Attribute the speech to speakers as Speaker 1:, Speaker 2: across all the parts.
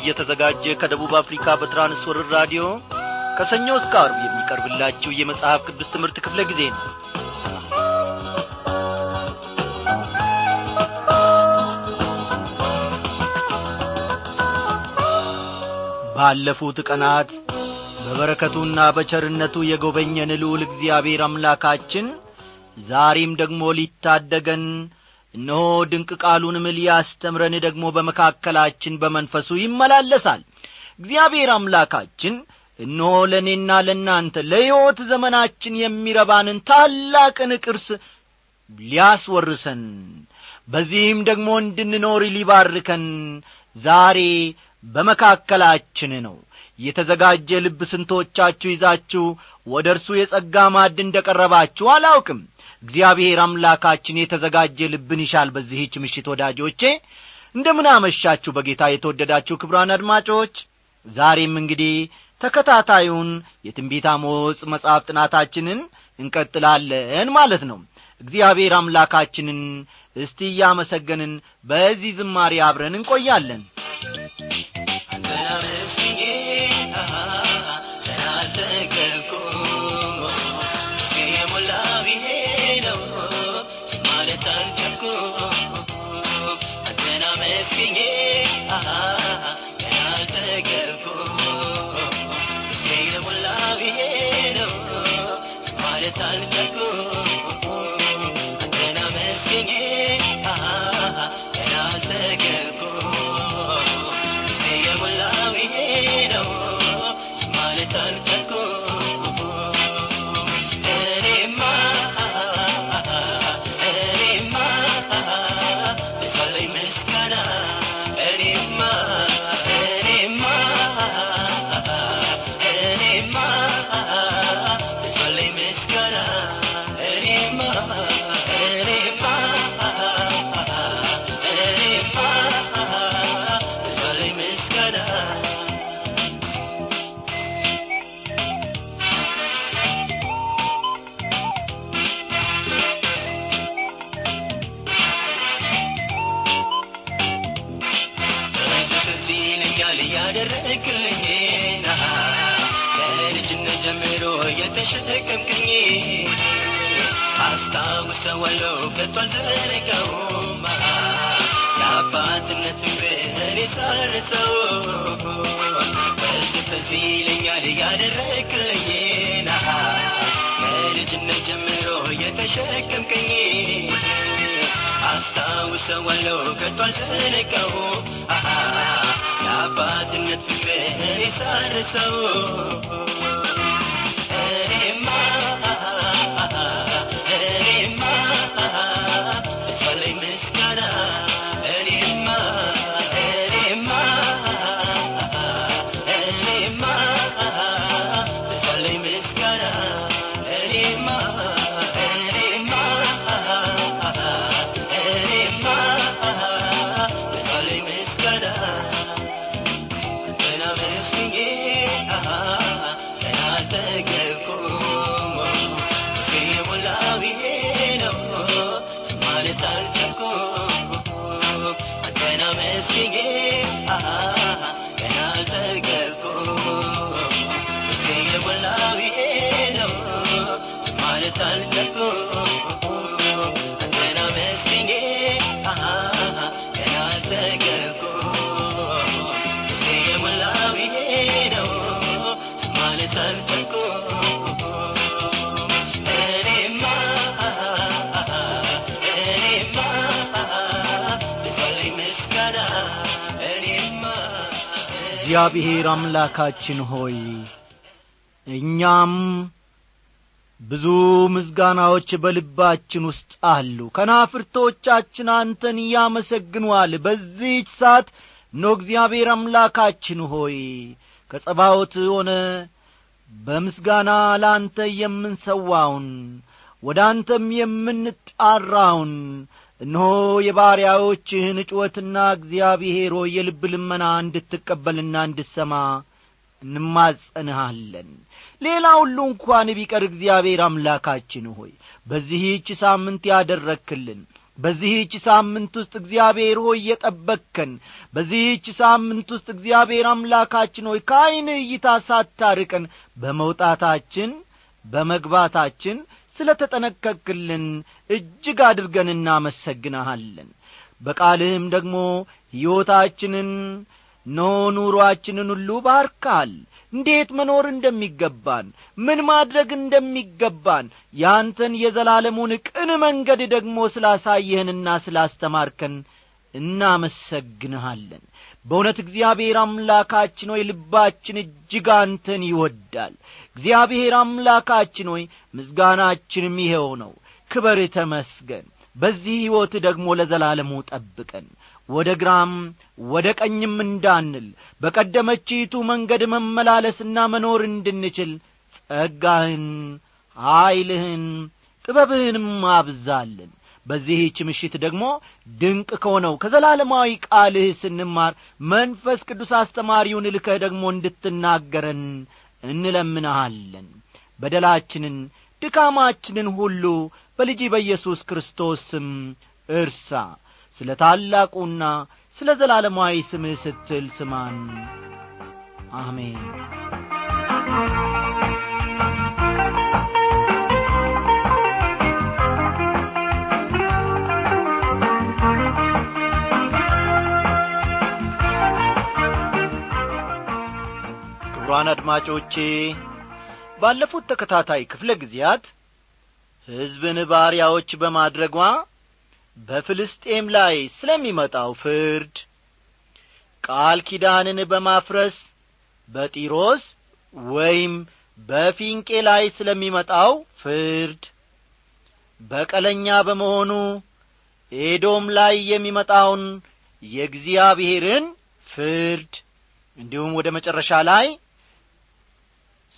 Speaker 1: እየተዘጋጀ ከደቡብ አፍሪካ በትራንስወርር ራዲዮ ከሰኞ እስከ አርብ የሚቀርብላችሁ የመጽሐፍ ቅዱስ ትምህርት ክፍለ ጊዜ ነው። ባለፉት ቀናት በበረከቱና በቸርነቱ የጐበኘን ልዑል እግዚአብሔር አምላካችን ዛሬም ደግሞ ሊታደገን እነሆ ድንቅ ቃሉንም ሊያስተምረን ደግሞ በመካከላችን በመንፈሱ ይመላለሳል። እግዚአብሔር አምላካችን እነሆ ለእኔና ለእናንተ ለሕይወት ዘመናችን የሚረባንን ታላቅን ቅርስ ሊያስወርሰን በዚህም ደግሞ እንድንኖር ሊባርከን ዛሬ በመካከላችን ነው። የተዘጋጀ ልብ ስንቶቻችሁ ይዛችሁ ወደ እርሱ የጸጋ ማዕድ እንደ ቀረባችሁ አላውቅም እግዚአብሔር አምላካችን የተዘጋጀ ልብን ይሻል በዚህች ምሽት ወዳጆቼ። እንደምን አመሻችሁ በጌታ የተወደዳችሁ ክብራን አድማጮች። ዛሬም እንግዲህ ተከታታዩን የትንቢት አሞጽ መጽሐፍ ጥናታችንን እንቀጥላለን ማለት ነው። እግዚአብሔር አምላካችንን እስቲ እያመሰገንን በዚህ ዝማሬ አብረን እንቆያለን tan
Speaker 2: የተሸከምከኝ አስታውሰዋለሁ ከቶ አልዘነጋውም የአባትነት ፍቅርህን የሳርሰው በዚህ ትዝ ይለኛል ያደረግልኝን ከልጅነት ጀምሮ የተሸከምከኝ አስታውሰዋለሁ ከቶ አልዘነጋውም የአባትነት ፍቅርህን የሳርሰው
Speaker 1: እግዚአብሔር አምላካችን ሆይ እኛም ብዙ ምስጋናዎች በልባችን ውስጥ አሉ። ከናፍርቶቻችን አንተን ያመሰግኗል በዚህች ሰዓት ኖ እግዚአብሔር አምላካችን ሆይ ከጸባዖት ሆነ በምስጋና ለአንተ የምንሰዋውን ወደ አንተም የምንጣራውን እነሆ የባሪያዎችህን ጩኸትና እግዚአብሔር ሆይ የልብ ልመና እንድትቀበልና እንድሰማ እንማጸንሃለን። ሌላ ሁሉ እንኳን ቢቀር እግዚአብሔር አምላካችን ሆይ በዚህች ሳምንት ያደረክልን በዚህች ሳምንት ውስጥ እግዚአብሔር ሆይ የጠበቅከን በዚህች ሳምንት ውስጥ እግዚአብሔር አምላካችን ሆይ ከዐይን እይታ ሳታርቀን በመውጣታችን በመግባታችን ስለ ተጠነቀቅልን እጅግ አድርገን እናመሰግንሃለን። በቃልህም ደግሞ ሕይወታችንን ኖ ኑሮአችንን ሁሉ ባርካል። እንዴት መኖር እንደሚገባን ምን ማድረግ እንደሚገባን ያንተን የዘላለሙን ቅን መንገድ ደግሞ ስላሳየህንና ስላስተማርከን እናመሰግንሃለን። በእውነት እግዚአብሔር አምላካችን ሆይ ልባችን እጅግ አንተን ይወዳል እግዚአብሔር አምላካችን ሆይ ምስጋናችንም ይኸው ነው። ክበር ተመስገን። በዚህ ሕይወት ደግሞ ለዘላለሙ ጠብቀን። ወደ ግራም ወደ ቀኝም እንዳንል በቀደመችይቱ መንገድ መመላለስና መኖር እንድንችል ጸጋህን ኀይልህን ጥበብህንም አብዛልን። በዚህች ምሽት ደግሞ ድንቅ ከሆነው ከዘላለማዊ ቃልህ ስንማር መንፈስ ቅዱስ አስተማሪውን ልከህ ደግሞ እንድትናገረን እንለምንሃለን። በደላችንን ድካማችንን ሁሉ በልጅ በኢየሱስ ክርስቶስ ስም እርሳ። ስለ ታላቁና ስለ ዘላለማዊ ስምህ ስትል ስማን። አሜን ክቡራን አድማጮቼ። ባለፉት ተከታታይ ክፍለ ጊዜያት ሕዝብን ባሪያዎች በማድረጓ በፍልስጤም ላይ ስለሚመጣው ፍርድ ቃል ኪዳንን በማፍረስ በጢሮስ ወይም በፊንቄ ላይ ስለሚመጣው ፍርድ በቀለኛ በመሆኑ ኤዶም ላይ የሚመጣውን የእግዚአብሔርን ፍርድ እንዲሁም ወደ መጨረሻ ላይ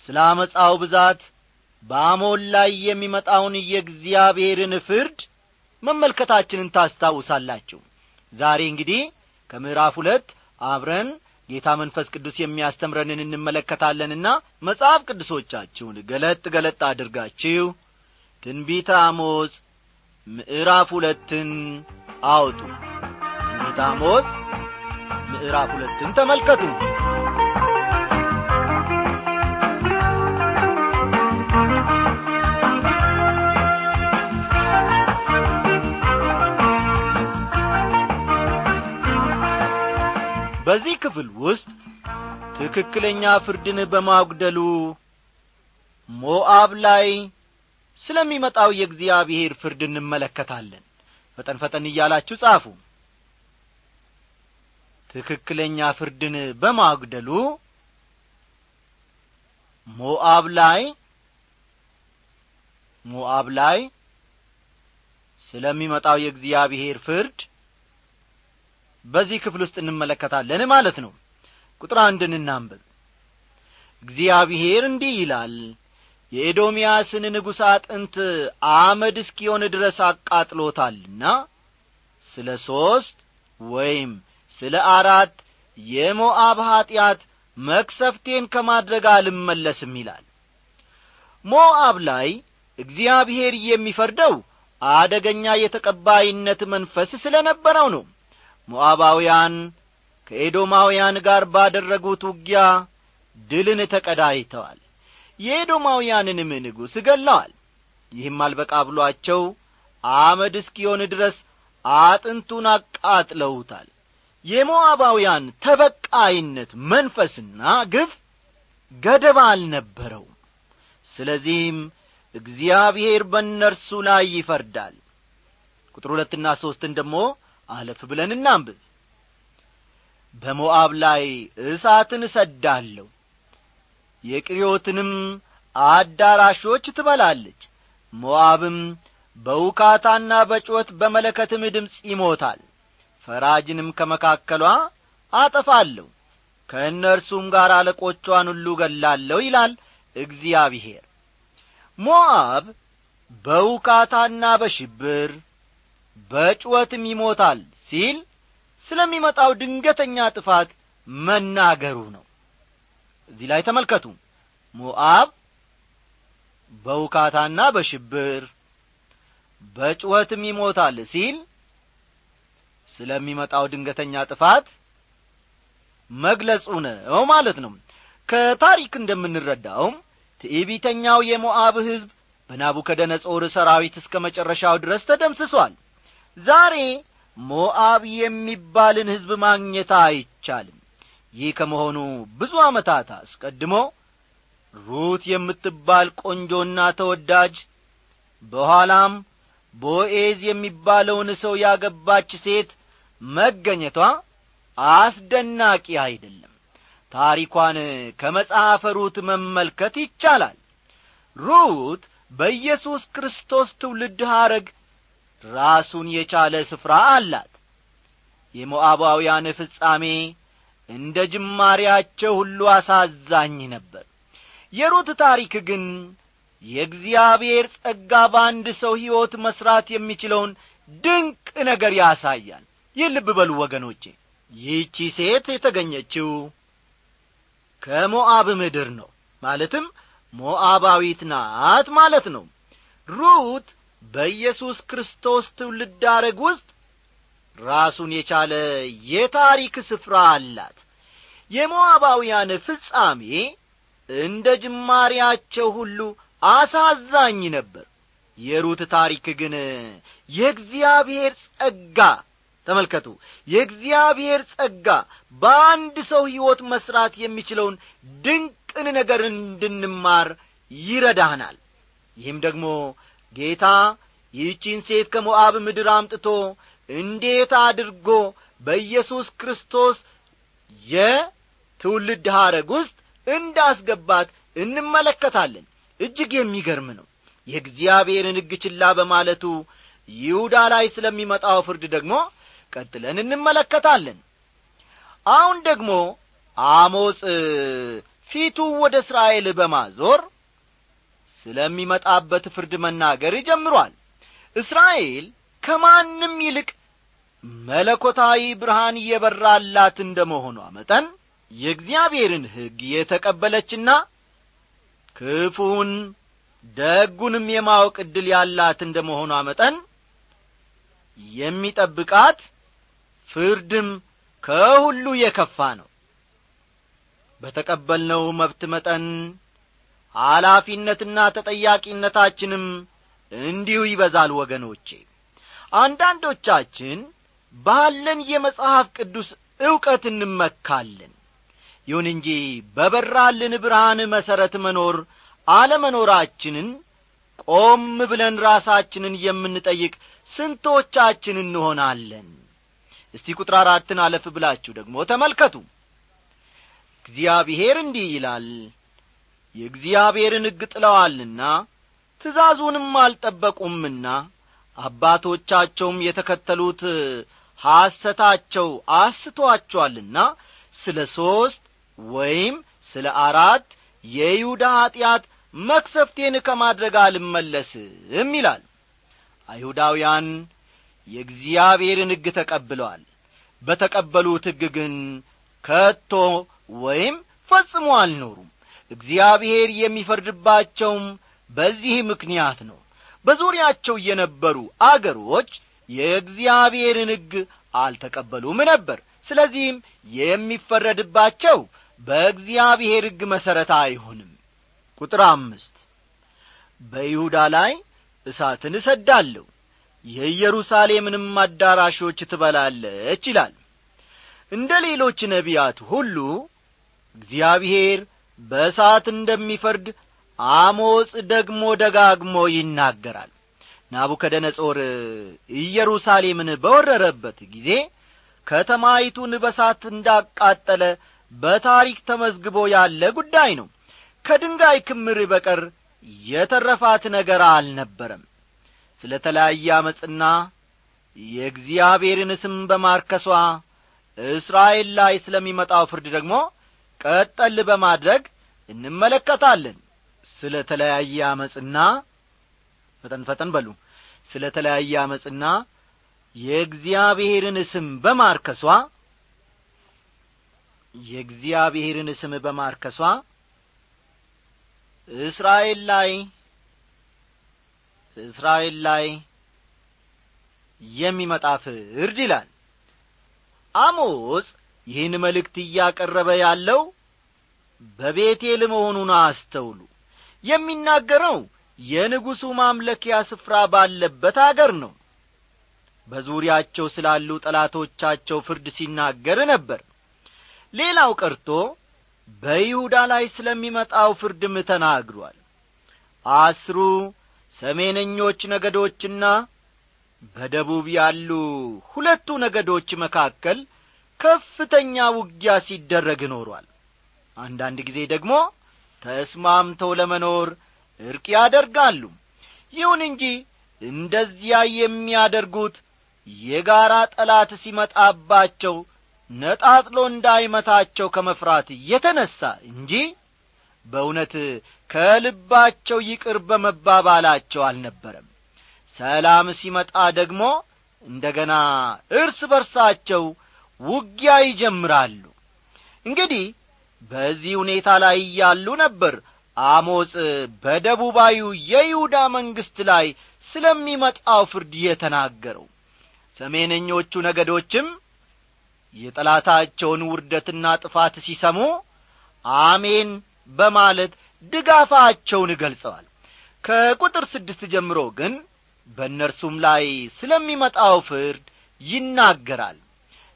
Speaker 1: ስለ አመፃው ብዛት በአሞን ላይ የሚመጣውን የእግዚአብሔርን ፍርድ መመልከታችንን ታስታውሳላችሁ። ዛሬ እንግዲህ ከምዕራፍ ሁለት አብረን ጌታ መንፈስ ቅዱስ የሚያስተምረንን እንመለከታለንና መጽሐፍ ቅዱሶቻችሁን ገለጥ ገለጥ አድርጋችሁ ትንቢተ አሞጽ ምዕራፍ ሁለትን አውጡ ትንቢተ አሞጽ ምዕራፍ ሁለትን ተመልከቱ በዚህ ክፍል ውስጥ ትክክለኛ ፍርድን በማጉደሉ ሞአብ ላይ ስለሚመጣው የእግዚአብሔር ፍርድ እንመለከታለን። ፈጠን ፈጠን እያላችሁ ጻፉ። ትክክለኛ ፍርድን በማጉደሉ ሞአብ ላይ ሞአብ ላይ ስለሚመጣው የእግዚአብሔር ፍርድ በዚህ ክፍል ውስጥ እንመለከታለን ማለት ነው። ቁጥር አንድን እናንበብ እግዚአብሔር እንዲህ ይላል የኤዶምያስን ንጉሥ አጥንት አመድ እስኪሆን ድረስ አቃጥሎታልና ስለ ሦስት ወይም ስለ አራት የሞአብ ኀጢአት መክሰፍቴን ከማድረግ አልመለስም ይላል። ሞአብ ላይ እግዚአብሔር የሚፈርደው አደገኛ የተቀባይነት መንፈስ ስለ ነበረው ነው ሞዓባውያን ከኤዶማውያን ጋር ባደረጉት ውጊያ ድልን ተቀዳይተዋል የኤዶማውያንንም ንጉሥ ገለዋል። ይህም አልበቃ ብሏቸው አመድ እስኪሆን ድረስ አጥንቱን አቃጥለውታል። የሞዓባውያን ተበቃይነት መንፈስና ግፍ ገደብ አልነበረውም። ስለዚህም እግዚአብሔር በእነርሱ ላይ ይፈርዳል። ቁጥር ሁለትና ሦስትን ደግሞ አለፍ ብለን እናንብብ። በሞዓብ ላይ እሳትን እሰዳለሁ የቅሪዮትንም አዳራሾች ትበላለች። ሞዓብም በውካታና በጩኸት በመለከትም ድምፅ ይሞታል። ፈራጅንም ከመካከሏ አጠፋለሁ ከእነርሱም ጋር አለቆቿን ሁሉ ገላለሁ ይላል እግዚአብሔር። ሞዓብ በውካታና በሽብር በጩኸትም ይሞታል ሲል ስለሚመጣው ድንገተኛ ጥፋት መናገሩ ነው። እዚህ ላይ ተመልከቱ። ሞዓብ በውካታና በሽብር በጩኸትም ይሞታል ሲል ስለሚመጣው ድንገተኛ ጥፋት መግለጹ ነው ማለት ነው። ከታሪክ እንደምንረዳውም ትዕቢተኛው የሞዓብ ሕዝብ በናቡከደነጾር ሰራዊት እስከ መጨረሻው ድረስ ተደምስሷል ዛሬ ሞዓብ የሚባልን ሕዝብ ማግኘት አይቻልም። ይህ ከመሆኑ ብዙ ዓመታት አስቀድሞ ሩት የምትባል ቆንጆና ተወዳጅ በኋላም ቦኤዝ የሚባለውን ሰው ያገባች ሴት መገኘቷ አስደናቂ አይደለም። ታሪኳን ከመጽሐፈ ሩት መመልከት ይቻላል። ሩት በኢየሱስ ክርስቶስ ትውልድ ሐረግ ራሱን የቻለ ስፍራ አላት። የሞዓባውያን ፍጻሜ እንደ ጅማሬያቸው ሁሉ አሳዛኝ ነበር። የሩት ታሪክ ግን የእግዚአብሔር ጸጋ በአንድ ሰው ሕይወት መሥራት የሚችለውን ድንቅ ነገር ያሳያል። ይህ ልብ በሉ ወገኖቼ ይህቺ ሴት የተገኘችው ከሞዓብ ምድር ነው። ማለትም ሞዓባዊት ናት ማለት ነው። ሩት በኢየሱስ ክርስቶስ ትውልድ አረግ ውስጥ ራሱን የቻለ የታሪክ ስፍራ አላት። የሞዓባውያን ፍጻሜ እንደ ጅማሬያቸው ሁሉ አሳዛኝ ነበር። የሩት ታሪክ ግን የእግዚአብሔር ጸጋ ተመልከቱ የእግዚአብሔር ጸጋ በአንድ ሰው ሕይወት መሥራት የሚችለውን ድንቅን ነገር እንድንማር ይረዳናል። ይህም ደግሞ ጌታ ይህቺን ሴት ከሞዓብ ምድር አምጥቶ እንዴት አድርጎ በኢየሱስ ክርስቶስ የትውልድ ሐረግ ውስጥ እንዳስገባት እንመለከታለን? እጅግ የሚገርም ነው። የእግዚአብሔርን ሕግ ችላ በማለቱ ይሁዳ ላይ ስለሚመጣው ፍርድ ደግሞ ቀጥለን እንመለከታለን። አሁን ደግሞ አሞጽ ፊቱ ወደ እስራኤል በማዞር ስለሚመጣበት ፍርድ መናገር ጀምሯል። እስራኤል ከማንም ይልቅ መለኮታዊ ብርሃን እየበራላት እንደ መሆኗ መጠን የእግዚአብሔርን ሕግ የተቀበለችና ክፉን ደጉንም የማወቅ ዕድል ያላት እንደ መሆኗ መጠን የሚጠብቃት ፍርድም ከሁሉ የከፋ ነው። በተቀበልነው መብት መጠን ኃላፊነትና ተጠያቂነታችንም እንዲሁ ይበዛል ወገኖቼ። አንዳንዶቻችን ባለን የመጽሐፍ ቅዱስ ዕውቀት እንመካለን። ይሁን እንጂ በበራልን ብርሃን መሠረት መኖር አለመኖራችንን ቆም ብለን ራሳችንን የምንጠይቅ ስንቶቻችን እንሆናለን? እስቲ ቁጥር አራትን አለፍ ብላችሁ ደግሞ ተመልከቱ። እግዚአብሔር እንዲህ ይላል የእግዚአብሔርን ሕግ ጥለዋልና ትእዛዙንም አልጠበቁምና አባቶቻቸውም የተከተሉት ሐሰታቸው አስቶአቸዋልና ስለ ሦስት ወይም ስለ አራት የይሁዳ ኀጢአት መክሰፍቴን ከማድረግ አልመለስም ይላል። አይሁዳውያን የእግዚአብሔርን ሕግ ተቀብለዋል። በተቀበሉት ሕግ ግን ከቶ ወይም ፈጽሞ አልኖሩም እግዚአብሔር የሚፈርድባቸውም በዚህ ምክንያት ነው። በዙሪያቸው የነበሩ አገሮች የእግዚአብሔርን ሕግ አልተቀበሉም ነበር። ስለዚህም የሚፈረድባቸው በእግዚአብሔር ሕግ መሠረት አይሆንም። ቁጥር አምስት በይሁዳ ላይ እሳትን እሰዳለሁ የኢየሩሳሌምንም አዳራሾች ትበላለች ይላል። እንደ ሌሎች ነቢያት ሁሉ እግዚአብሔር በእሳት እንደሚፈርድ አሞጽ ደግሞ ደጋግሞ ይናገራል። ናቡከደነጾር ኢየሩሳሌምን በወረረበት ጊዜ ከተማይቱን በሳት እንዳቃጠለ በታሪክ ተመዝግቦ ያለ ጉዳይ ነው። ከድንጋይ ክምር በቀር የተረፋት ነገር አልነበረም። ስለ ተለያየ አመፅና የእግዚአብሔርን ስም በማርከሷ እስራኤል ላይ ስለሚመጣው ፍርድ ደግሞ ቀጠል በማድረግ እንመለከታለን። ስለ ተለያየ አመፅና ፈጠን ፈጠን በሉ። ስለ ተለያየ አመፅና የእግዚአብሔርን ስም በማርከሷ የእግዚአብሔርን ስም በማርከሷ እስራኤል ላይ እስራኤል ላይ የሚመጣ ፍርድ ይላል። አሞጽ ይህን መልእክት እያቀረበ ያለው በቤቴል መሆኑን አስተውሉ። የሚናገረው የንጉሡ ማምለኪያ ስፍራ ባለበት አገር ነው። በዙሪያቸው ስላሉ ጠላቶቻቸው ፍርድ ሲናገር ነበር። ሌላው ቀርቶ በይሁዳ ላይ ስለሚመጣው ፍርድም ተናግሯል። አስሩ ሰሜነኞች ነገዶችና በደቡብ ያሉ ሁለቱ ነገዶች መካከል ከፍተኛ ውጊያ ሲደረግ ኖሯል አንዳንድ ጊዜ ደግሞ ተስማምተው ለመኖር እርቅ ያደርጋሉ። ይሁን እንጂ እንደዚያ የሚያደርጉት የጋራ ጠላት ሲመጣባቸው ነጣጥሎ እንዳይመታቸው ከመፍራት የተነሣ እንጂ በእውነት ከልባቸው ይቅር በመባባላቸው አልነበረም። ሰላም ሲመጣ ደግሞ እንደ ገና እርስ በርሳቸው ውጊያ ይጀምራሉ። እንግዲህ በዚህ ሁኔታ ላይ እያሉ ነበር። አሞጽ በደቡባዊው የይሁዳ መንግሥት ላይ ስለሚመጣው ፍርድ የተናገረው። ሰሜነኞቹ ነገዶችም የጠላታቸውን ውርደትና ጥፋት ሲሰሙ አሜን በማለት ድጋፋቸውን ገልጸዋል። ከቁጥር ስድስት ጀምሮ ግን በእነርሱም ላይ ስለሚመጣው ፍርድ ይናገራል።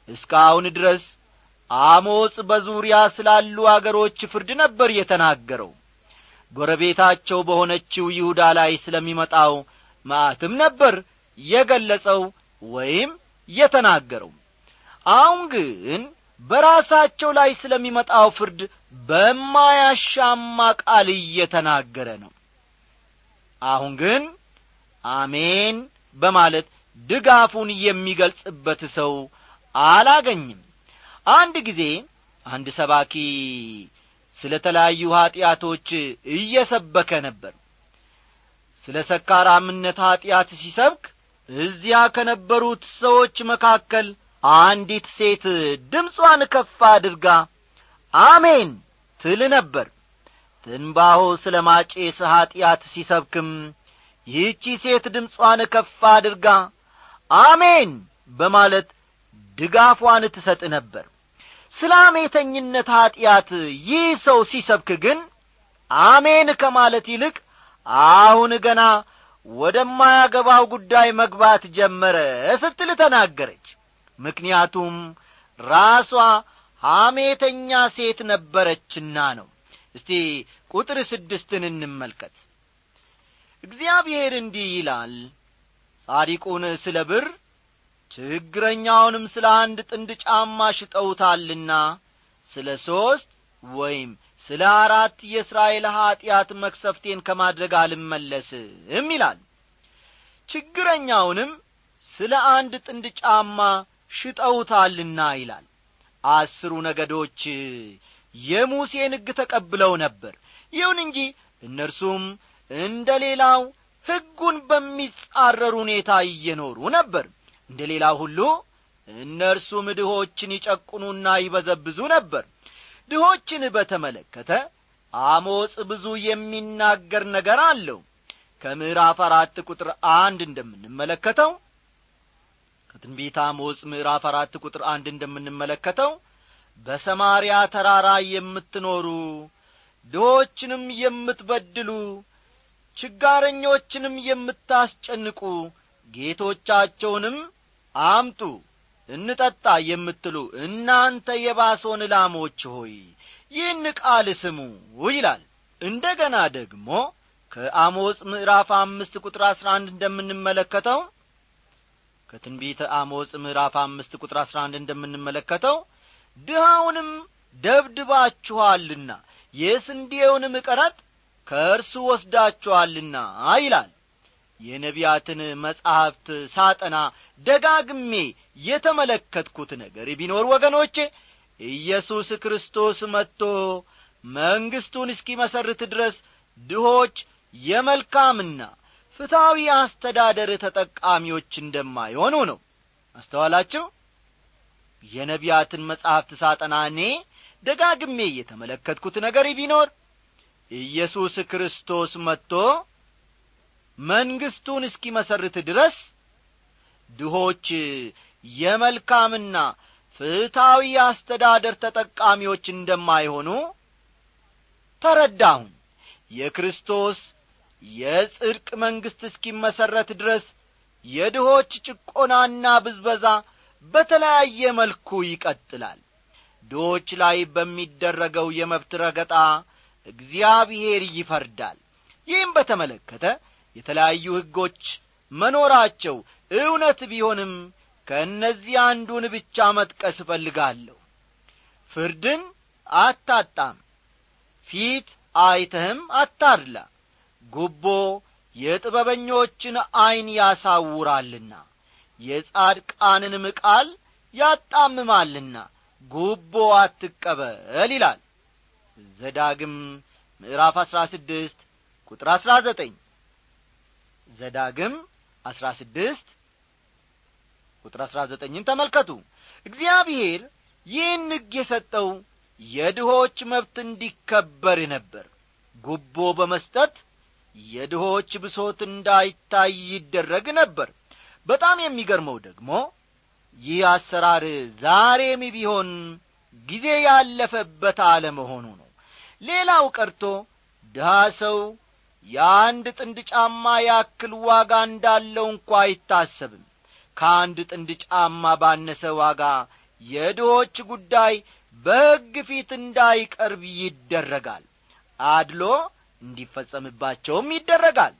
Speaker 1: እስካሁን ድረስ አሞጽ በዙሪያ ስላሉ አገሮች ፍርድ ነበር የተናገረው። ጎረቤታቸው በሆነችው ይሁዳ ላይ ስለሚመጣው ማዕትም ነበር የገለጸው ወይም የተናገረው። አሁን ግን በራሳቸው ላይ ስለሚመጣው ፍርድ በማያሻማ ቃል እየተናገረ ነው። አሁን ግን አሜን በማለት ድጋፉን የሚገልጽበት ሰው አላገኝም አንድ ጊዜ አንድ ሰባኪ ስለ ተለያዩ ኀጢአቶች እየሰበከ ነበር። ስለ ሰካራምነት ኀጢአት ሲሰብክ እዚያ ከነበሩት ሰዎች መካከል አንዲት ሴት ድምጿን ከፍ አድርጋ አሜን ትል ነበር። ትንባሆ ስለ ማጬስ ኀጢአት ሲሰብክም ይህቺ ሴት ድምጿን ከፍ አድርጋ አሜን በማለት ድጋፏን ትሰጥ ነበር ስለ አሜተኝነት ኀጢአት ይህ ሰው ሲሰብክ ግን አሜን ከማለት ይልቅ አሁን ገና ወደማያገባው ጉዳይ መግባት ጀመረ ስትል ተናገረች። ምክንያቱም ራሷ ሐሜተኛ ሴት ነበረችና ነው። እስቲ ቁጥር ስድስትን እንመልከት። እግዚአብሔር እንዲህ ይላል ጻዲቁን ስለ ብር ችግረኛውንም ስለ አንድ ጥንድ ጫማ ሽጠውታልና ስለ ሦስት ወይም ስለ አራት የእስራኤል ኀጢአት መክሰፍቴን ከማድረግ አልመለስም ይላል። ችግረኛውንም ስለ አንድ ጥንድ ጫማ ሽጠውታልና ይላል። አስሩ ነገዶች የሙሴን ሕግ ተቀብለው ነበር። ይሁን እንጂ እነርሱም እንደ ሌላው ሕጉን በሚጻረር ሁኔታ እየኖሩ ነበር እንደ ሌላው ሁሉ እነርሱም ድሆችን ይጨቁኑና ይበዘብዙ ነበር። ድሆችን በተመለከተ አሞጽ ብዙ የሚናገር ነገር አለው። ከምዕራፍ አራት ቁጥር አንድ እንደምንመለከተው ከትንቢት አሞጽ ምዕራፍ አራት ቁጥር አንድ እንደምንመለከተው በሰማርያ ተራራ የምትኖሩ ድሆችንም የምትበድሉ ችጋረኞችንም የምታስጨንቁ ጌቶቻቸውንም አምጡ እንጠጣ የምትሉ እናንተ የባሶን ላሞች ሆይ ይህን ቃል ስሙ ይላል። እንደ ገና ደግሞ ከአሞጽ ምዕራፍ አምስት ቁጥር አሥራ አንድ እንደምንመለከተው ከትንቢተ አሞጽ ምዕራፍ አምስት ቁጥር አሥራ አንድ እንደምንመለከተው ድሃውንም ደብድባችኋልና የስንዴውንም ቀረጥ ከእርሱ ወስዳችኋልና ይላል። የነቢያትን መጻሕፍት ሳጠና ደጋግሜ የተመለከትኩት ነገር ቢኖር ወገኖቼ ኢየሱስ ክርስቶስ መጥቶ መንግሥቱን እስኪመሰርት ድረስ ድሆች የመልካምና ፍትሐዊ አስተዳደር ተጠቃሚዎች እንደማይሆኑ ነው። አስተዋላችሁ? የነቢያትን መጻሕፍት ሳጠና እኔ ደጋግሜ የተመለከትኩት ነገር ቢኖር ኢየሱስ ክርስቶስ መጥቶ መንግሥቱን እስኪመሰርት ድረስ ድሆች የመልካምና ፍትሐዊ አስተዳደር ተጠቃሚዎች እንደማይሆኑ ተረዳሁን የክርስቶስ የጽድቅ መንግሥት እስኪመሠረት ድረስ የድሆች ጭቆናና ብዝበዛ በተለያየ መልኩ ይቀጥላል። ድሆች ላይ በሚደረገው የመብት ረገጣ እግዚአብሔር ይፈርዳል። ይህም በተመለከተ የተለያዩ ሕጎች መኖራቸው እውነት ቢሆንም ከእነዚህ አንዱን ብቻ መጥቀስ እፈልጋለሁ። ፍርድን አታጣም ፊት አይተህም አታድላ ጉቦ የጥበበኞችን ዐይን ያሳውራልና የጻድቃንንም ቃል ያጣምማልና ጉቦ አትቀበል ይላል ዘዳግም ምዕራፍ አሥራ ስድስት ቁጥር አሥራ ዘጠኝ። ዘዳግም አሥራ ስድስት ቁጥር አሥራ ዘጠኝን ተመልከቱ። እግዚአብሔር ይህን ሕግ የሰጠው የድሆች መብት እንዲከበር ነበር። ጉቦ በመስጠት የድሆች ብሶት እንዳይታይ ይደረግ ነበር። በጣም የሚገርመው ደግሞ ይህ አሰራር ዛሬም ቢሆን ጊዜ ያለፈበት አለመሆኑ ነው። ሌላው ቀርቶ ድሃ ሰው የአንድ ጥንድ ጫማ ያክል ዋጋ እንዳለው እንኳ አይታሰብም ከአንድ ጥንድ ጫማ ባነሰ ዋጋ የድሆች ጉዳይ በሕግ ፊት እንዳይቀርብ ይደረጋል። አድሎ እንዲፈጸምባቸውም ይደረጋል።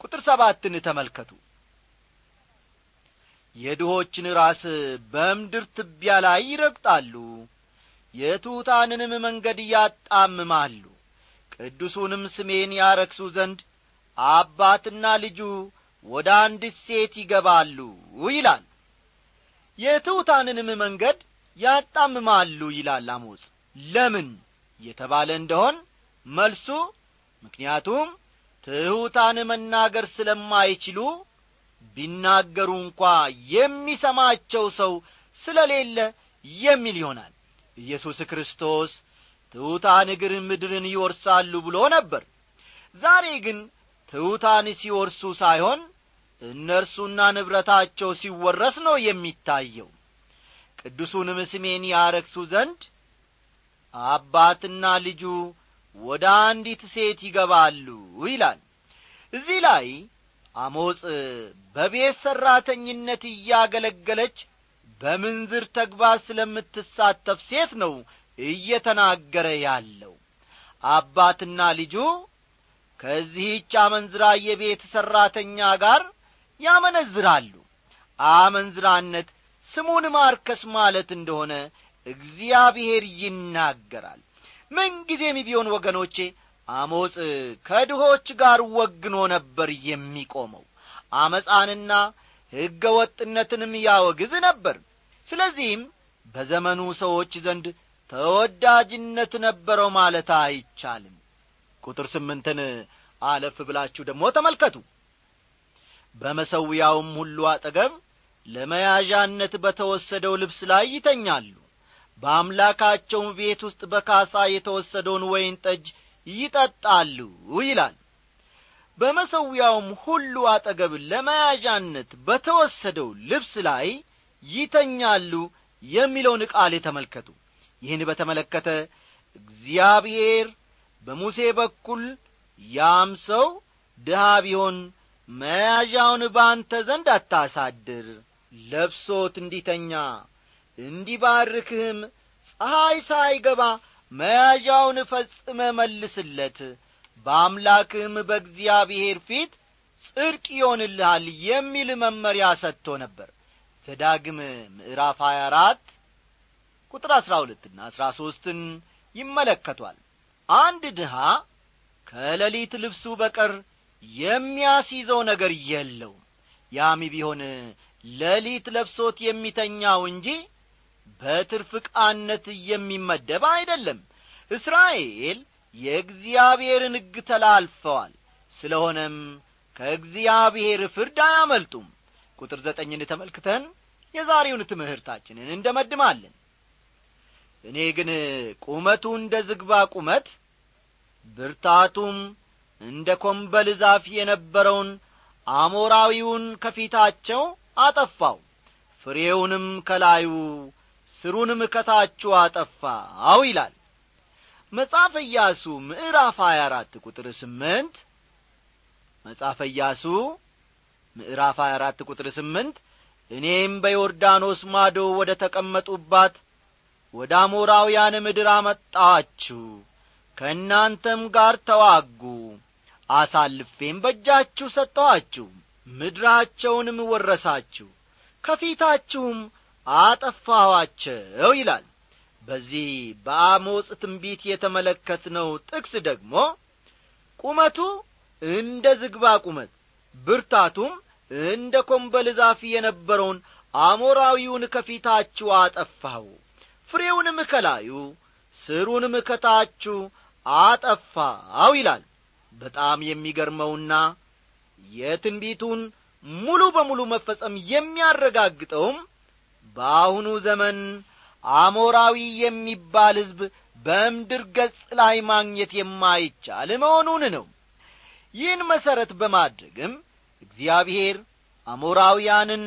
Speaker 1: ቁጥር ሰባትን ተመልከቱ። የድሆችን ራስ በምድር ትቢያ ላይ ይረግጣሉ። የትሑታንንም መንገድ ያጣምማሉ። ቅዱሱንም ስሜን ያረክሱ ዘንድ አባትና ልጁ ወደ አንዲት ሴት ይገባሉ ይላል። የትሑታንንም መንገድ ያጣምማሉ ይላል አሞጽ። ለምን የተባለ እንደሆን መልሱ ምክንያቱም ትሑታን መናገር ስለማይችሉ ቢናገሩ እንኳ የሚሰማቸው ሰው ስለሌለ የሚል ይሆናል። ኢየሱስ ክርስቶስ ትሑታን እግር ምድርን ይወርሳሉ ብሎ ነበር። ዛሬ ግን ትሑታን ሲወርሱ ሳይሆን እነርሱና ንብረታቸው ሲወረስ ነው የሚታየው። ቅዱሱንም ስሜን ያረክሱ ዘንድ አባትና ልጁ ወደ አንዲት ሴት ይገባሉ ይላል። እዚህ ላይ አሞጽ በቤት ሠራተኝነት እያገለገለች በምንዝር ተግባር ስለምትሳተፍ ሴት ነው እየተናገረ ያለው። አባትና ልጁ ከዚህች አመንዝራ የቤት ሠራተኛ ጋር ያመነዝራሉ። አመንዝራነት ስሙን ማርከስ ማለት እንደሆነ እግዚአብሔር ይናገራል። ምንጊዜም ቢሆን ወገኖቼ አሞጽ ከድሆች ጋር ወግኖ ነበር የሚቆመው። አመፃንና ሕገ ወጥነትንም ያወግዝ ነበር። ስለዚህም በዘመኑ ሰዎች ዘንድ ተወዳጅነት ነበረው ማለት አይቻልም። ቁጥር ስምንትን አለፍ ብላችሁ ደግሞ ተመልከቱ በመሰዊያውም ሁሉ አጠገብ ለመያዣነት በተወሰደው ልብስ ላይ ይተኛሉ። በአምላካቸውም ቤት ውስጥ በካሳ የተወሰደውን ወይን ጠጅ ይጠጣሉ ይላል። በመሰዊያውም ሁሉ አጠገብ ለመያዣነት በተወሰደው ልብስ ላይ ይተኛሉ የሚለውን ቃል የተመልከቱ ይህን በተመለከተ እግዚአብሔር በሙሴ በኩል ያም ሰው ድሃ ቢሆን መያዣውን በአንተ ዘንድ አታሳድር። ለብሶት እንዲተኛ እንዲባርክህም ፀሐይ ሳይገባ መያዣውን ፈጽመ መልስለት። በአምላክህም በእግዚአብሔር ፊት ጽድቅ ይሆንልሃል የሚል መመሪያ ሰጥቶ ነበር። ዘዳግም ምዕራፍ ሀያ አራት ቁጥር አሥራ ሁለትና አሥራ ሦስትን ይመለከቷል። አንድ ድሃ ከሌሊት ልብሱ በቀር የሚያስይዘው ነገር የለውም። ያም ቢሆን ሌሊት ለብሶት የሚተኛው እንጂ በትርፍ ዕቃነት የሚመደብ አይደለም። እስራኤል የእግዚአብሔርን ሕግ ተላልፈዋል። ስለሆነም ከእግዚአብሔር ፍርድ አያመልጡም። ቁጥር ዘጠኝን ተመልክተን የዛሬውን ትምህርታችንን እንደመድማለን። እኔ ግን ቁመቱ እንደ ዝግባ ቁመት ብርታቱም እንደ ኮምበል ዛፍ የነበረውን አሞራዊውን ከፊታቸው አጠፋው። ፍሬውንም ከላዩ ስሩንም ከታችሁ አጠፋው ይላል። መጽሐፈ ኢያሱ ምዕራፍ 24 ቁጥር 8 መጽሐፈ ኢያሱ ምዕራፍ 24 ቁጥር 8 እኔም በዮርዳኖስ ማዶ ወደ ተቀመጡባት ወደ አሞራውያን ምድር አመጣኋችሁ ከእናንተም ጋር ተዋጉ አሳልፌም በእጃችሁ ሰጠኋችሁ ምድራቸውንም ወረሳችሁ ከፊታችሁም አጠፋኋቸው ይላል። በዚህ በአሞጽ ትንቢት የተመለከትነው ጥቅስ ደግሞ ቁመቱ እንደ ዝግባ ቁመት ብርታቱም እንደ ኮምበል ዛፍ የነበረውን አሞራዊውን ከፊታችሁ አጠፋው ፍሬውንም ከላዩ ስሩንም ከታችሁ አጠፋው ይላል በጣም የሚገርመውና የትንቢቱን ሙሉ በሙሉ መፈጸም የሚያረጋግጠውም በአሁኑ ዘመን አሞራዊ የሚባል ሕዝብ በምድር ገጽ ላይ ማግኘት የማይቻል መሆኑን ነው። ይህን መሠረት በማድረግም እግዚአብሔር አሞራውያንን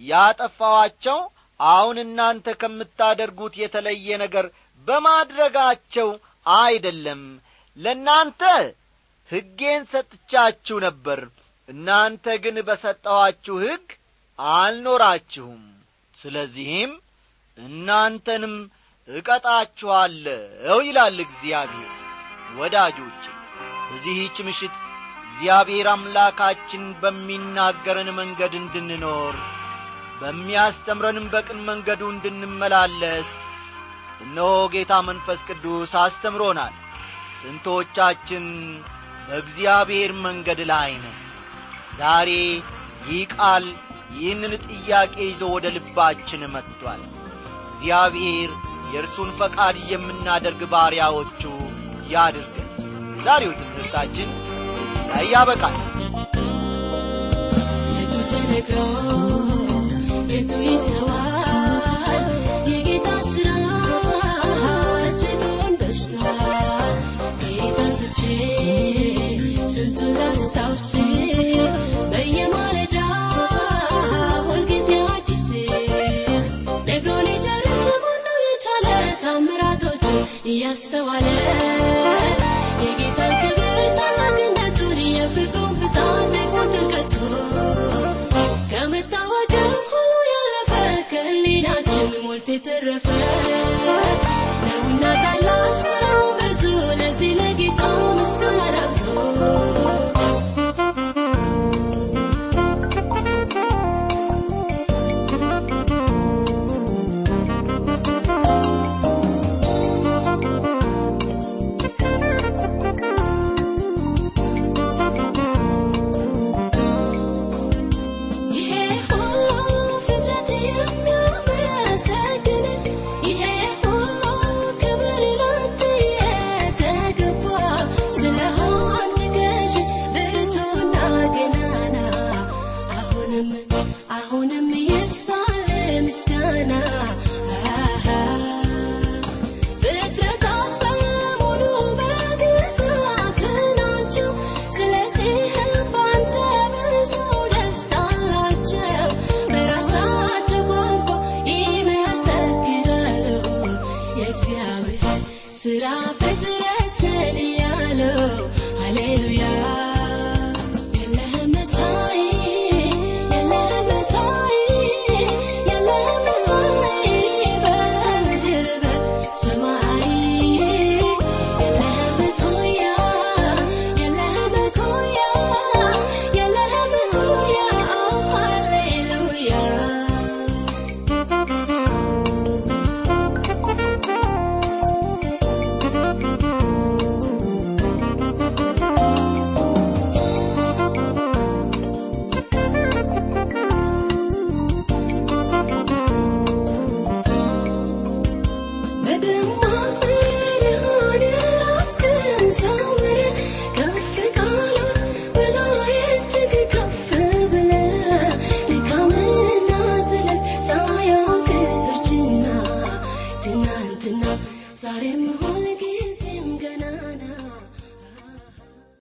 Speaker 1: ያጠፋዋቸው አሁን እናንተ ከምታደርጉት የተለየ ነገር በማድረጋቸው አይደለም። ለእናንተ ሕጌን ሰጥቻችሁ ነበር። እናንተ ግን በሰጠኋችሁ ሕግ አልኖራችሁም። ስለዚህም እናንተንም እቀጣችኋለሁ ይላል እግዚአብሔር። ወዳጆች በዚህች ምሽት እግዚአብሔር አምላካችን በሚናገረን መንገድ እንድንኖር በሚያስተምረንም በቅን መንገዱ እንድንመላለስ እነሆ ጌታ መንፈስ ቅዱስ አስተምሮናል። ስንቶቻችን በእግዚአብሔር መንገድ ላይ ነው። ዛሬ ይህ ቃል ይህንን ጥያቄ ይዞ ወደ ልባችን መጥቷል። እግዚአብሔር የእርሱን ፈቃድ የምናደርግ ባሪያዎቹ ያድርገን። ዛሬው ትምህርታችን ላይ ያበቃል።
Speaker 3: የቱ ተነግሮ የቱ ይተዋል ላስታውስ በየማለዳ ሁልጊዜ